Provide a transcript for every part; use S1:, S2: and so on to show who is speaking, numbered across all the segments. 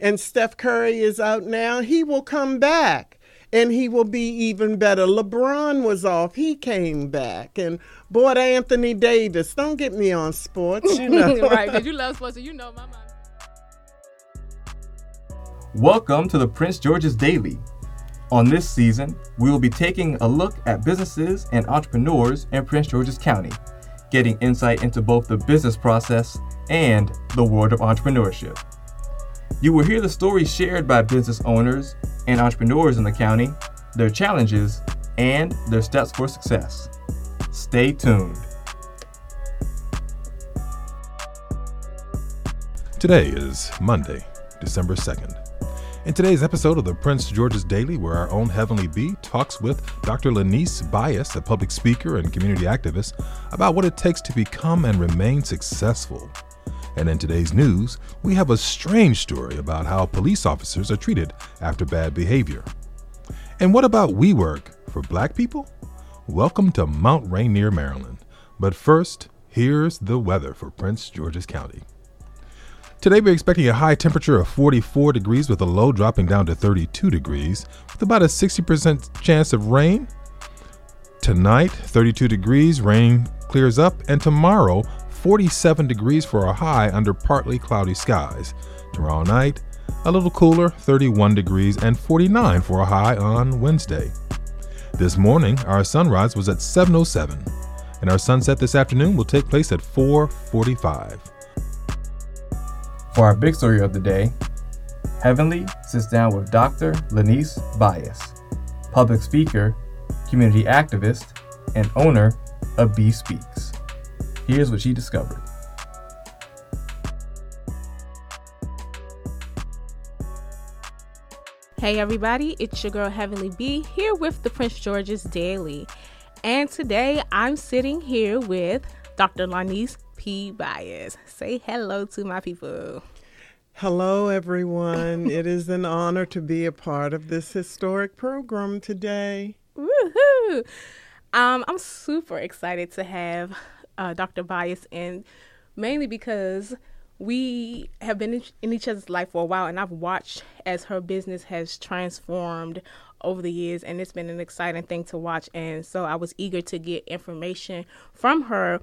S1: And Steph Curry is out now. He will come back and he will be even better. LeBron was off. He came back. And boy, Anthony Davis. Don't get me on sports, you know.
S2: right, because you love sports and you know my mom.
S3: Welcome to the Prince George's Daily. On this season, we will be taking a look at businesses and entrepreneurs in Prince George's County, getting insight into both the business process and the world of entrepreneurship. You will hear the stories shared by business owners and entrepreneurs in the county, their challenges, and their steps for success. Stay tuned.
S4: Today is Monday, December 2nd. In today's episode of the Prince George's Daily, where our own Heavenly Bee talks with Dr. Lonise Bias, a public speaker and community activist, about what it takes to become and remain successful. And in today's news, we have a strange story about how police officers are treated after bad behavior. And what about WeWork for black people? Welcome to Mount Rainier, Maryland. But first, here's the weather for Prince George's County. Today we're expecting a high temperature of 44 degrees with a low dropping down to 32 degrees with about a 60% chance of rain. Tonight, 32 degrees, rain clears up, and tomorrow, 47 degrees for a high under partly cloudy skies. Tomorrow night, a little cooler, 31 degrees, and 49 for a high on Wednesday. This morning, our sunrise was at 7:07, and our sunset this afternoon will take place at 4:45.
S3: For our big story of the day, Heavenly sits down with Dr. Lonise Bias, public speaker, community activist, and owner of Bee Speaks. Here's what she discovered.
S2: Hey everybody, it's your girl Heavenly B here with the Prince George's Daily. And today I'm sitting here with Dr. Lonise P. Bias. Say hello to my people.
S1: Hello, everyone. it is an honor to be a part of this historic program today.
S2: Woohoo! Um, I'm super excited to have uh, Dr. Bias and mainly because we have been in each other's life for a while, and I've watched as her business has transformed over the years, and it's been an exciting thing to watch. And so I was eager to get information from her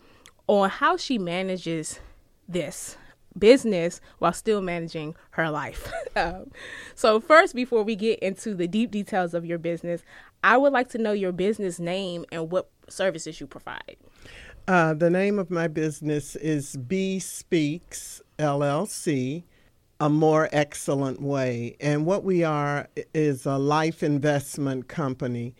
S2: on how she manages this business while still managing her life. um, so, first, before we get into the deep details of your business, I would like to know your business name and what services you provide.
S1: Uh, the name of my business is B Speaks LLC, a more excellent way. And what we are is a life investment company.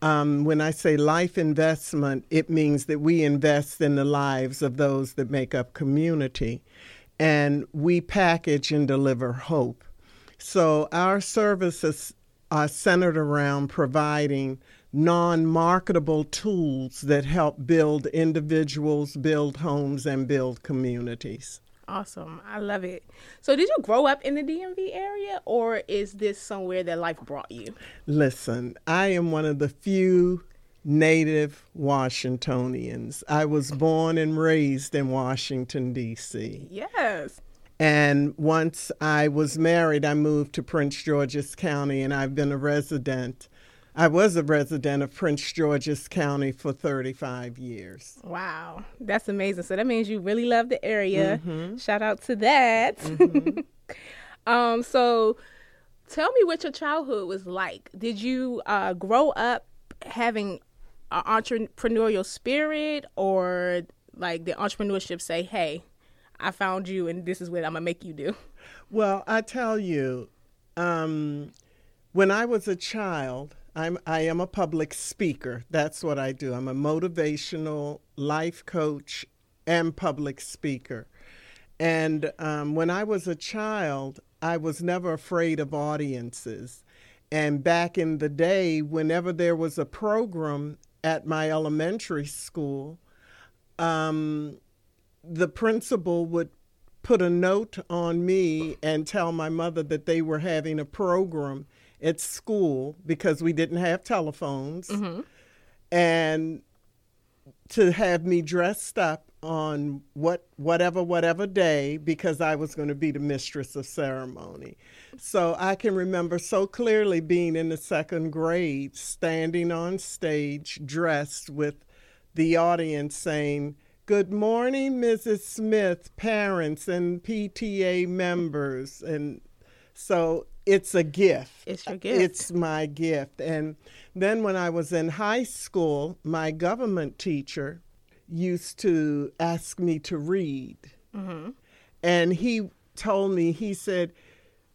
S1: Um, when I say life investment, it means that we invest in the lives of those that make up community. And we package and deliver hope. So our services are centered around providing non marketable tools that help build individuals, build homes, and build communities.
S2: Awesome. I love it. So, did you grow up in the DMV area or is this somewhere that life brought you?
S1: Listen, I am one of the few native Washingtonians. I was born and raised in Washington, D.C.
S2: Yes.
S1: And once I was married, I moved to Prince George's County, and I've been a resident. I was a resident of Prince George's County for 35 years.
S2: Wow, that's amazing. So that means you really love the area. Mm-hmm. Shout out to that. Mm-hmm. um, so tell me what your childhood was like. Did you uh, grow up having an entrepreneurial spirit, or like the entrepreneurship say, "Hey, I found you, and this is what I'm gonna make you do"?
S1: Well, I tell you, um, when I was a child, I'm I am a public speaker. That's what I do. I'm a motivational life coach and public speaker. And um, when I was a child, I was never afraid of audiences. And back in the day, whenever there was a program at my elementary school, um, the principal would put a note on me and tell my mother that they were having a program at school because we didn't have telephones. Mm-hmm. And to have me dressed up on what whatever whatever day because I was going to be the mistress of ceremony. So I can remember so clearly being in the second grade, standing on stage dressed with the audience saying, Good morning, Mrs. Smith, parents and PTA members. And so it's a gift.
S2: It's your gift.
S1: It's my gift. And then when I was in high school, my government teacher used to ask me to read.
S2: Mm-hmm.
S1: And he told me, he said,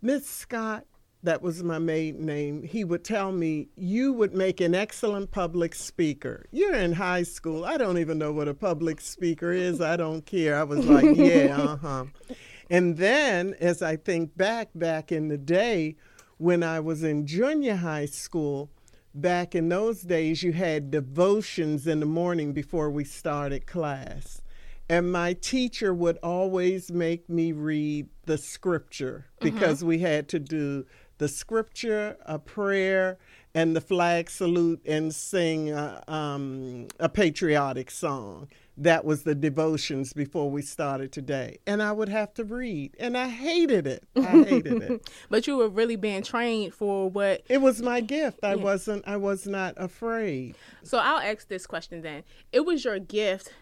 S1: Miss Scott, that was my maiden name, he would tell me, You would make an excellent public speaker. You're in high school. I don't even know what a public speaker is. I don't care. I was like, Yeah, uh huh. And then, as I think back, back in the day when I was in junior high school, back in those days, you had devotions in the morning before we started class. And my teacher would always make me read the scripture because mm-hmm. we had to do the scripture, a prayer, and the flag salute and sing a, um, a patriotic song. That was the devotions before we started today. And I would have to read, and I hated it. I hated it.
S2: but you were really being trained for what
S1: It was my gift. I yeah. wasn't I was not afraid.
S2: So I'll ask this question then. It was your gift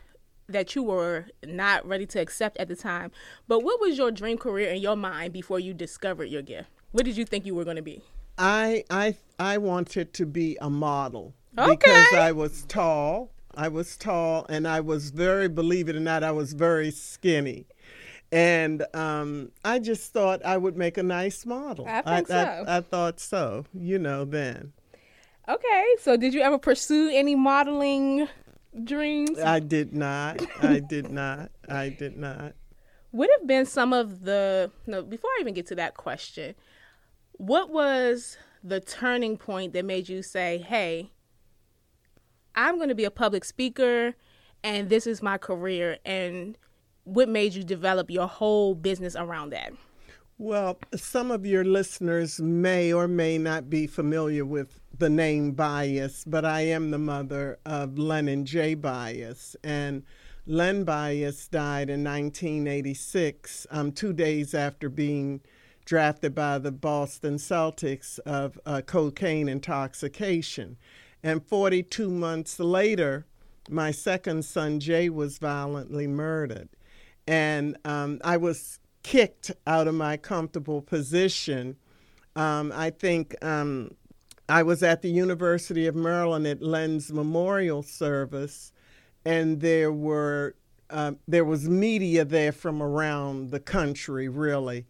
S2: that you were not ready to accept at the time. But what was your dream career in your mind before you discovered your gift? What did you think you were going to be?
S1: I I I wanted to be a model
S2: okay.
S1: because I was tall. I was tall, and I was very, believe it or not, I was very skinny. And um, I just thought I would make a nice model.
S2: I think
S1: I,
S2: so.
S1: I, I thought so, you know, then.
S2: Okay, so did you ever pursue any modeling dreams?
S1: I did not. I did not. I did not.
S2: What have been some of the no? Before I even get to that question, what was the turning point that made you say, "Hey, I'm going to be a public speaker, and this is my career"? And what made you develop your whole business around that?
S1: Well, some of your listeners may or may not be familiar with the name Bias, but I am the mother of Leonard J. Bias. And Len Bias died in 1986, um, two days after being drafted by the Boston Celtics of uh, cocaine intoxication. And 42 months later, my second son, Jay, was violently murdered. And um, I was kicked out of my comfortable position. Um, I think um, I was at the University of Maryland at Len's memorial service, and there were uh, there was media there from around the country, really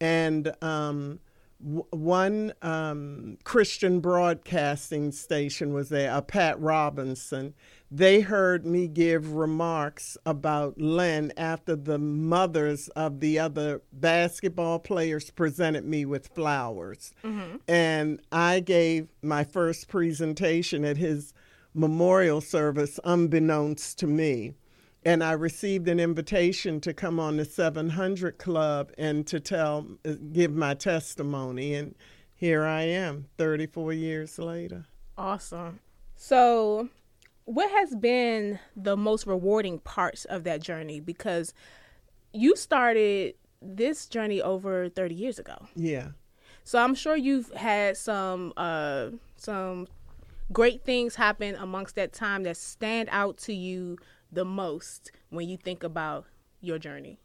S1: and um, w- one um, Christian broadcasting station was there, a Pat Robertson. They heard me give remarks about Len after the mothers of the other basketball players presented me with flowers.
S2: Mm-hmm.
S1: And I gave my first presentation at his memorial service unbeknownst to me and I received an invitation to come on the 700 Club and to tell, uh, give my testimony. And here I am, 34 years later.
S2: Awesome. So, what has been the most rewarding parts of that journey? Because you started this journey over 30 years ago.
S1: Yeah.
S2: So I'm sure you've had some uh, some great things happen amongst that time that stand out to you the most when you think about your journey?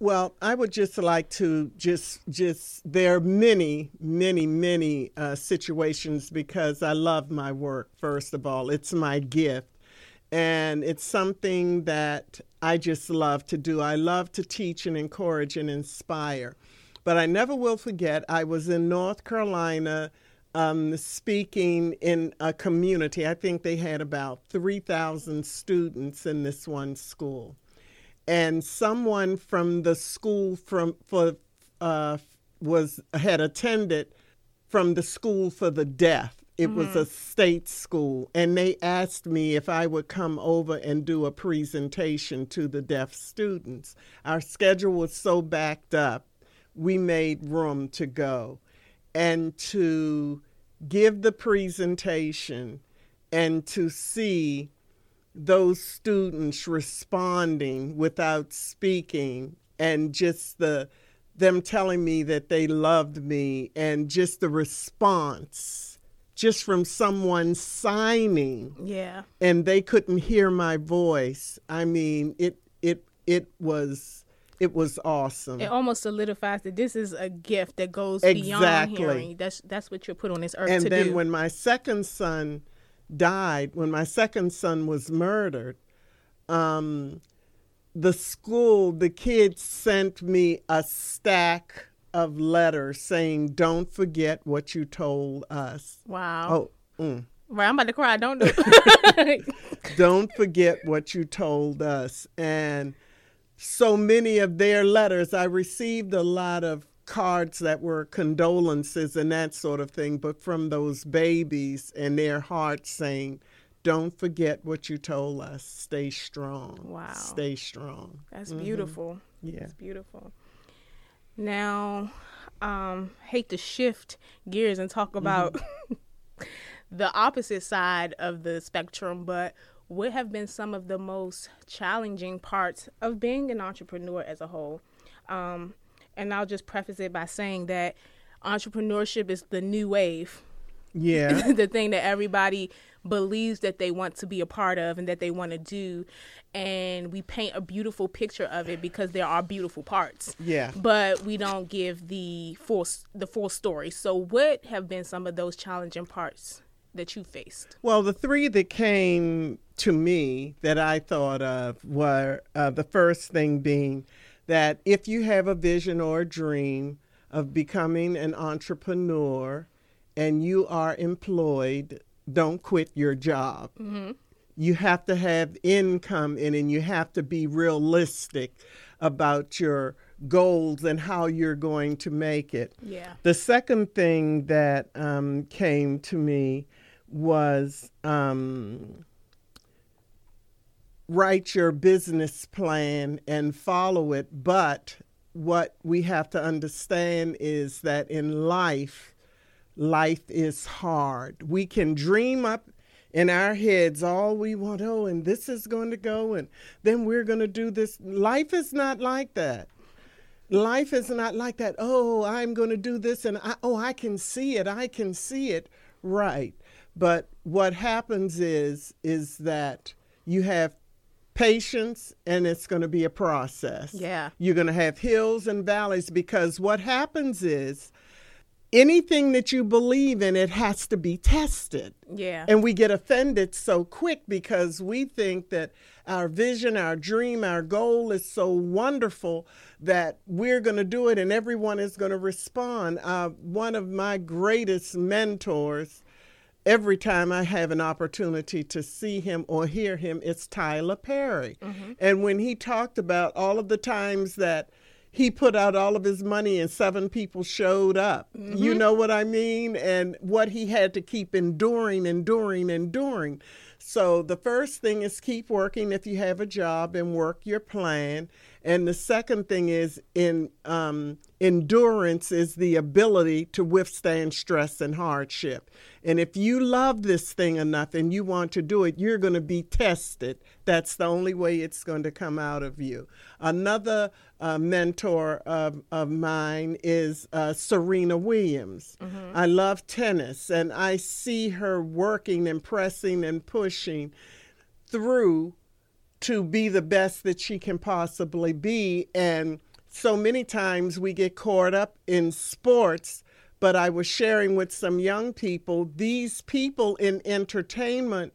S1: Well, I would just like to just just there are many, many, many uh, situations because I love my work. First of all, it's my gift, and it's something that I just love to do. I love to teach and encourage and inspire. But I never will forget. I was in North Carolina um, speaking in a community. I think they had about 3,000 students in this one school. And someone from the school from for uh, was had attended from the school for the deaf. It mm-hmm. was a state school, and they asked me if I would come over and do a presentation to the deaf students. Our schedule was so backed up, we made room to go and to give the presentation and to see those students responding without speaking and just the them telling me that they loved me and just the response just from someone signing
S2: Yeah.
S1: and they couldn't hear my voice i mean it it it was it was awesome
S2: It almost solidifies that this is a gift that goes beyond
S1: Exactly.
S2: hearing. That's that's what you're put on this earth today.
S1: and
S2: to
S1: then
S2: do.
S1: when my second son died when my second son was murdered um, the school the kids sent me a stack of letters saying don't forget what you told us
S2: wow.
S1: oh mm.
S2: Right, I'm about to cry. Don't do
S1: don't forget what you told us. And so many of their letters, I received a lot of cards that were condolences and that sort of thing, but from those babies and their hearts saying, don't forget what you told us. Stay strong.
S2: Wow.
S1: Stay strong.
S2: That's beautiful.
S1: Yeah.
S2: That's beautiful. Now, um, hate to shift gears and talk about the opposite side of the spectrum, but what have been some of the most challenging parts of being an entrepreneur as a whole? Um, and I'll just preface it by saying that entrepreneurship is the new wave.
S1: Yeah.
S2: the thing that everybody believes that they want to be a part of and that they want to do and we paint a beautiful picture of it because there are beautiful parts
S1: Yeah.
S2: but we don't give the full the full story so what have been some of those challenging parts that you faced
S1: Well, the three that came to me that I thought of were uh, the first thing being that if you have a vision or a dream of becoming an entrepreneur and you are employed, don't quit your job. You have to have income in and you have to be realistic about your goals and how you're going to make it.
S2: yeah
S1: The second thing that um, came to me was um, write your business plan and follow it. But what we have to understand is that in life, life is hard. We can dream up in our heads all we want, oh, and this is going to go, and then we're going to do this. Life is not like that. Life is not like that. Oh, I'm going to do this, and I, oh, I can see it. I can see it. Right. But what happens is is that you have patience, and it's going to be a process.
S2: Yeah.
S1: You're going to have hills and valleys because what happens is anything that you believe in, it has to be tested.
S2: yeah
S1: And we get offended so quick because we think that our vision, our dream, our goal is so wonderful that we're going to do it and everyone is going to respond. Uh, one of my greatest mentors, every time I have an opportunity to see him or hear him, it's Tyler Perry. Mm-hmm. And when he talked about all of the times that he put out all of his money and seven people showed up. You mm-hmm. know what I mean? And what he had to keep enduring, enduring, enduring. So the first thing is keep working if you have a job and work your plan. And the second thing is in um, endurance is the ability to withstand stress and hardship. And if you love this thing enough and you want to do it, you're going to be tested. That's the only way it's going to come out of you. Another uh, mentor of, of mine is uh, Serena Williams. I love tennis and I see her working and pressing and pushing through to be the best that she can possibly be. And so many times we get caught up in sports. But I was sharing with some young people, these people in entertainment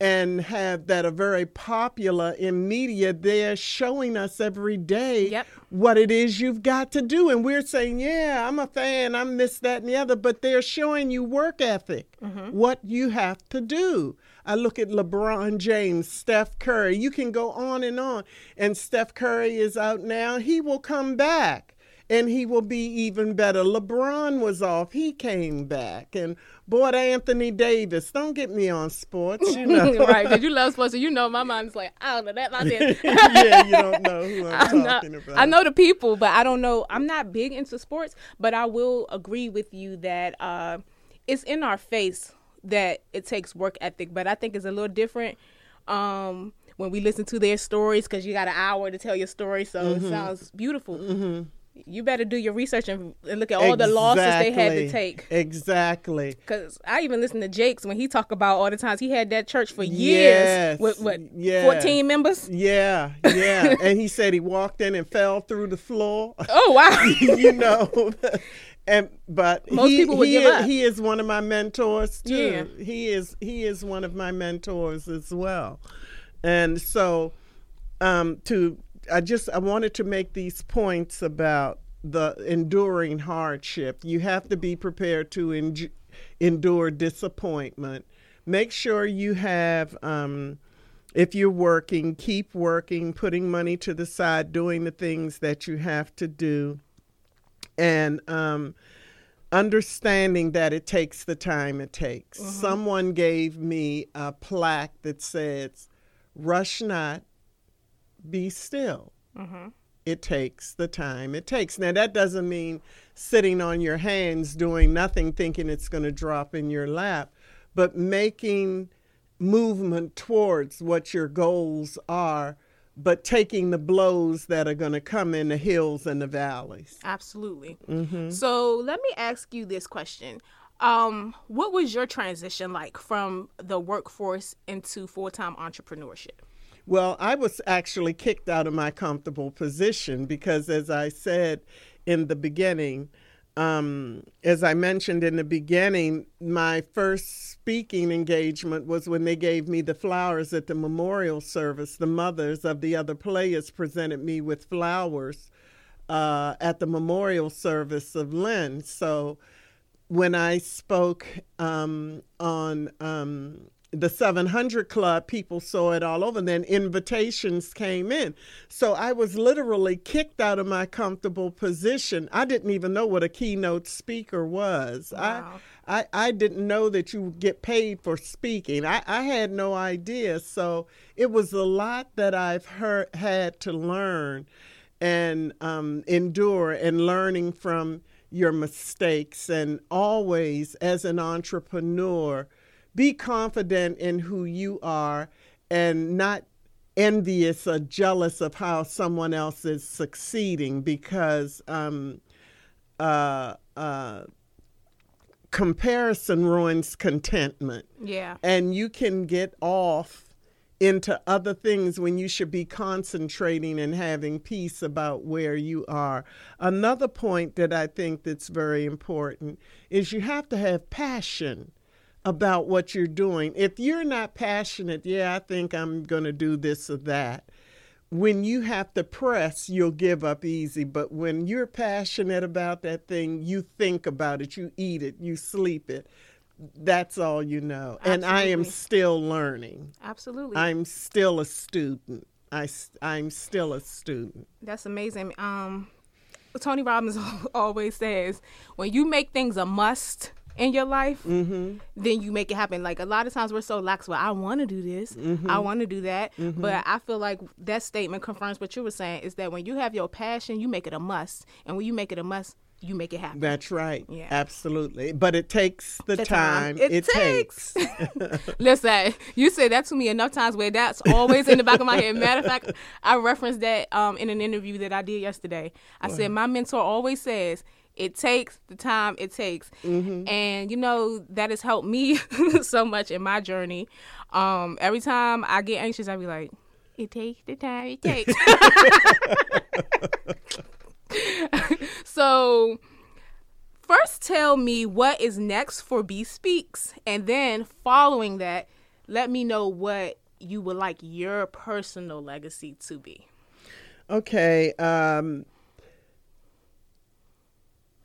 S1: and have that are very popular in media, they're showing us every day
S2: Yep.
S1: what it is you've got to do. And we're saying, yeah, I'm a fan, I'm this, that, and the other, but they're showing you work ethic, mm-hmm. what you have to do. I look at LeBron James, Steph Curry, you can go on and on. And Steph Curry is out now, he will come back. And he will be even better. LeBron was off. He came back. And boy, Anthony Davis. Don't get me on sports. You know.
S2: right because you love sports so you know my mind is like i don't know that about this
S1: yeah, you don't know who I'm,
S2: I'm not-
S1: talking about.
S2: I know the people, but I don't know. I'm not big into sports, but I will agree with you that uh, it's in our face that it takes work ethic. But I think it's a little different Um, when we listen to their stories, because you got an hour to tell your story, so
S1: Mm-hmm.
S2: it sounds beautiful. You better do your research and, and look at all the losses they had to take.
S1: Exactly.
S2: Cause I even listen to Jakes when he talk about all the times he had that church for years
S1: Yes,
S2: with what
S1: yeah.
S2: fourteen members.
S1: Yeah, yeah. and he said he walked in and fell through the floor.
S2: Oh wow!
S1: you know. And but
S2: Most
S1: he,
S2: people would
S1: he
S2: give
S1: is,
S2: up.
S1: he is one of my mentors too.
S2: Yeah.
S1: He is he is one of my mentors as well. And so um to I just I wanted to make these points about the enduring hardship. You have to be prepared to enj- endure disappointment. Make sure you have um if you're working, keep working, putting money to the side, doing the things that you have to do, and um, understanding that it takes the time it takes. Someone gave me a plaque that says, Rush not, be still. It takes the time it takes. Now, that doesn't mean sitting on your hands doing nothing, thinking it's going to drop in your lap, but making movement towards what your goals are, but taking the blows that are going to come in the hills and the valleys.
S2: Absolutely.
S1: Mm-hmm.
S2: So let me ask you this question: um, What was your transition like from the workforce into full time entrepreneurship?
S1: Well, I was actually kicked out of my comfortable position because, as I said in the beginning, um, as I mentioned in the beginning, my first speaking engagement was when they gave me the flowers at the memorial service. The mothers of the other players presented me with flowers uh, at the memorial service of Len. So when I spoke um, on um, the 700 Club, people saw it all over. And then invitations came in. So I was literally kicked out of my comfortable position. I didn't even know what a keynote speaker was.
S2: Wow.
S1: I, I, I didn't know that you get paid for speaking. I, I had no idea. So it was a lot that I've heard, had to learn and um, endure and learning from your mistakes. And always, as an entrepreneur, be confident in who you are and not envious or jealous of how someone else is succeeding because um, uh, uh, comparison ruins contentment
S2: Yeah.
S1: and you can get off into other things when you should be concentrating and having peace about where you are. Another point that I think that's very important is you have to have passion about what you're doing. If you're not passionate, yeah, I think I'm going to do this or that. When you have to press, you'll give up easy. But when you're passionate about that thing, you think about it, you eat it, you sleep it. That's all you know. And I am still learning.
S2: Absolutely.
S1: I'm still a student. I, I, am still a student.
S2: That's amazing. Um, Tony Robbins always says, when you make things a must in your life,
S1: Mm-hmm.
S2: then you make it happen. Like a lot of times we're so lax. Well, I want to do this.
S1: Mm-hmm.
S2: I want to do that. But I feel like that statement confirms what you were saying. Is that when you have your passion, you make it a must, and when you make it a must, you make it happen.
S1: That's right.
S2: Yeah.
S1: Absolutely. But it takes the,
S2: The
S1: time,
S2: It, takes. Listen, you said that to me enough times where that's always in the back of my head. Matter of fact, I referenced that um, in an interview that I did yesterday. I said my mentor always says it takes the time it takes, and you know that has helped me so much in my journey. Um, every time I get anxious, I be like, "It takes the time it takes." so first tell me what is next for B Speaks, and then following that, let me know what you would like your personal legacy to be.
S1: Okay. Um,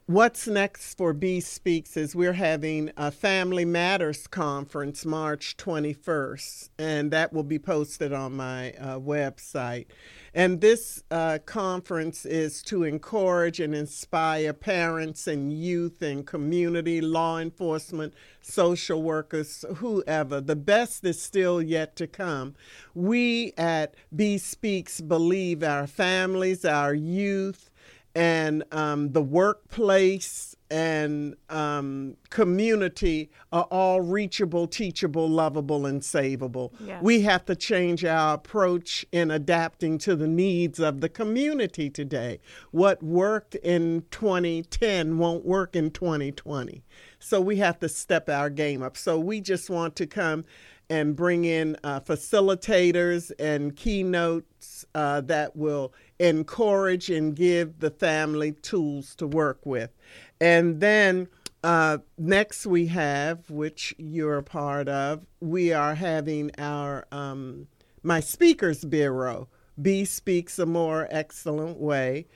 S1: what's next for B Speaks is we're having a Family Matters conference March 21st, and that will be posted on my uh, website. And this uh, conference is to encourage and inspire parents and youth and community, law enforcement, social workers, whoever. The best is still yet to come. We at B Speaks believe our families, our youth, and um, the workplace and um, community are all reachable, teachable, lovable, and savable.
S2: Yes.
S1: We have to change our approach in adapting to the needs of the community today. What worked in 2010 won't work in 2020. So we have to step our game up. So we just want to come and bring in uh, facilitators and keynotes uh, that will encourage and give the family tools to work with. And then uh, next we have, which you're a part of, we are having our um, my speakers bureau. B speaks a more excellent way.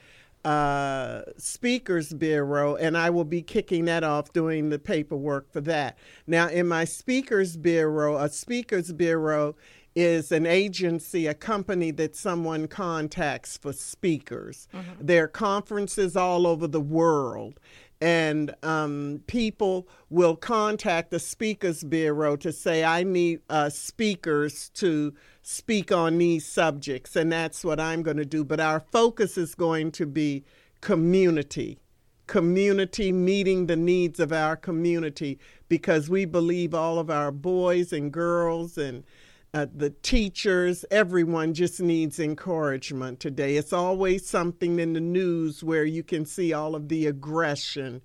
S1: Uh, speakers bureau, and I will be kicking that off, doing the paperwork for that. Now, in my speakers bureau, a speakers bureau is an agency, a company that someone contacts for speakers. There are conferences all over the world, and um, people will contact the Speakers Bureau to say, I need uh, speakers to speak on these subjects, and that's what I'm going to do. But our focus is going to be community. Community meeting the needs of our community because we believe all of our boys and girls and uh, the teachers, everyone just needs encouragement today. It's always something in the news where you can see all of the aggression.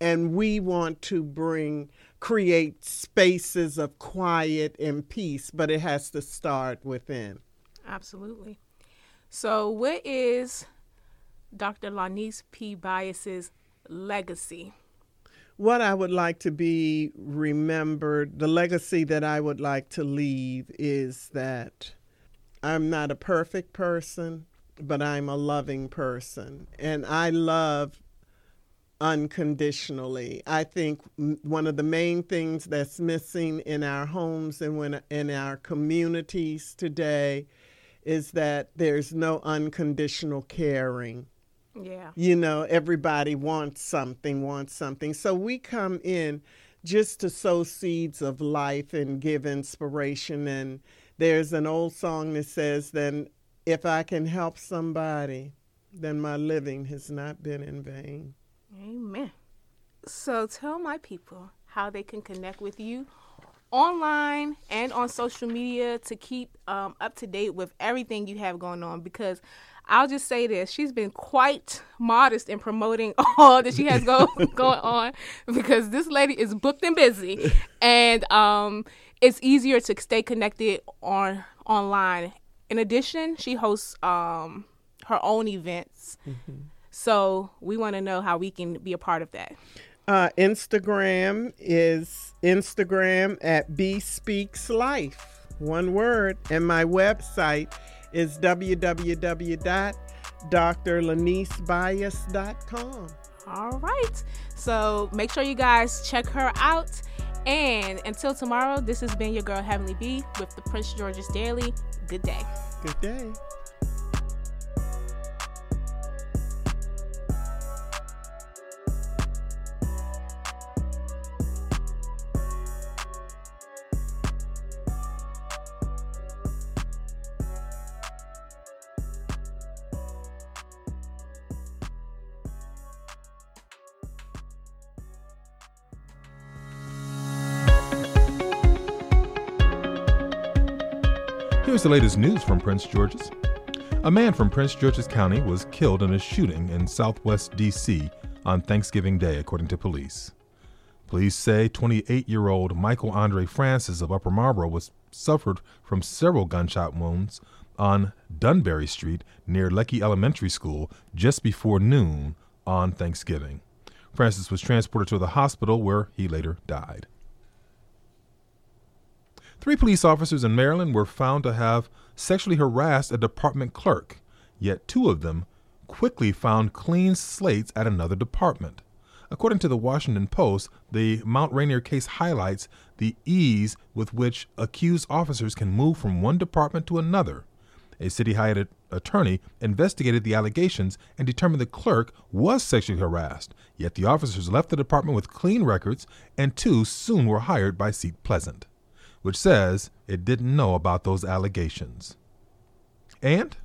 S1: And we want to bring, create spaces of quiet and peace, but it has to start within.
S2: Absolutely. So, what is Dr. Lonise P. Bias's legacy?
S1: What I would like to be remembered, the legacy that I would like to leave is that I'm not a perfect person, but I'm a loving person. And I love unconditionally. I think one of the main things that's missing in our homes and when in our communities today is that there's no unconditional caring
S2: Yeah.
S1: you know everybody wants something wants something so we come in just to sow seeds of life and give inspiration and there's an old song that says then if i can help somebody then my living has not been in vain
S2: Amen. So, tell my people how they can connect with you online and on social media to keep um, up to date with everything you have going on because I'll just say this she's been quite modest in promoting all that she has go, going on because this lady is booked and busy. And um, it's easier to stay connected on online. In addition she hosts um, her own events. So we want to know how we can be a part of that.
S1: Uh, instagram is instagram at b speaks life. One word. And my website is www.drlonisebias.com
S2: All right. So make sure you guys check her out. And until tomorrow, this has been your girl Heavenly B with the Prince George's Daily. Good day.
S1: good day
S4: Here's the latest news from Prince George's. A man from Prince George's County was killed in a shooting in southwest D.C. on Thanksgiving Day, according to police. Police say 28 year old Michael Andre Francis of Upper Marlboro was suffered from several gunshot wounds on Danbury Street near Leckie Elementary School just before noon on Thanksgiving. Francis was transported to the hospital where he later died. Three police officers in Maryland were found to have sexually harassed a department clerk, yet two of them quickly found clean slates at another department. According to the Washington Post, the Mount Rainier case highlights the ease with which accused officers can move from one department to another. A city hired attorney investigated the allegations and determined the clerk was sexually harassed, yet the officers left the department with clean records, and two soon were hired by Seat Pleasant which says it didn't know about those allegations. And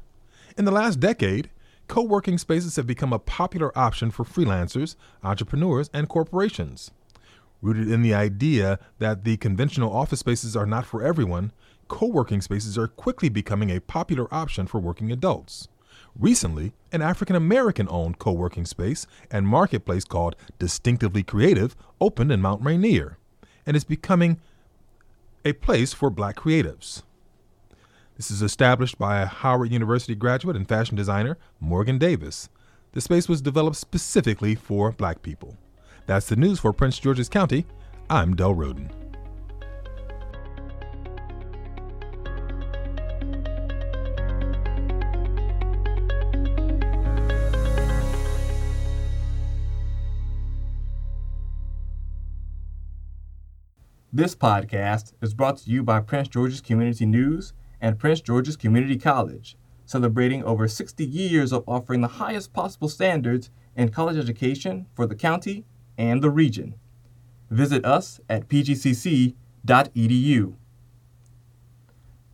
S4: in the last decade, co working spaces have become a popular option for freelancers, entrepreneurs, and corporations. Rooted in the idea that the conventional office spaces are not for everyone, co working spaces are quickly becoming a popular option for working adults. Recently, an African American owned co working space and marketplace called Distinctively Creative opened in Mount Rainier and is becoming a place for black creatives. This is established by a Howard University graduate and fashion designer, Morgan Davis. The space was developed specifically for black people. That's the news for Prince George's County. I'm Del Roden.
S3: This podcast is brought to you by Prince George's Community News and Prince George's Community College, celebrating over 60 years of offering the highest possible standards in college education for the county and the region. Visit us at pgcc.edu.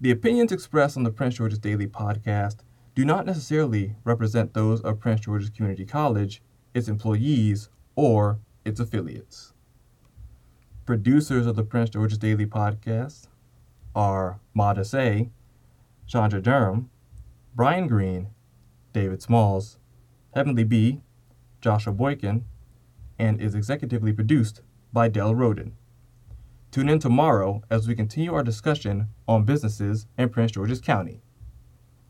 S3: The opinions expressed on the Prince George's Daily podcast do not necessarily represent those of Prince George's Community College, its employees, or its affiliates. Producers of the Prince George's Daily Podcast are Modest A, Chandra Durham, Brian Green, David Smalls, Heavenly B, Joshua Boykin, and is executively produced by Del Roden. Tune in tomorrow as we continue our discussion on businesses in Prince George's County.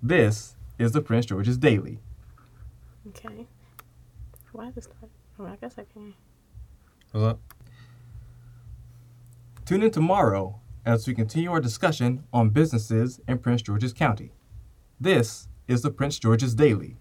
S3: This is the Prince George's Daily.
S2: Okay. Why is this start? Oh, I guess I can.
S3: What's up? Tune in tomorrow as we continue our discussion on businesses in Prince George's County. This is the Prince George's Daily.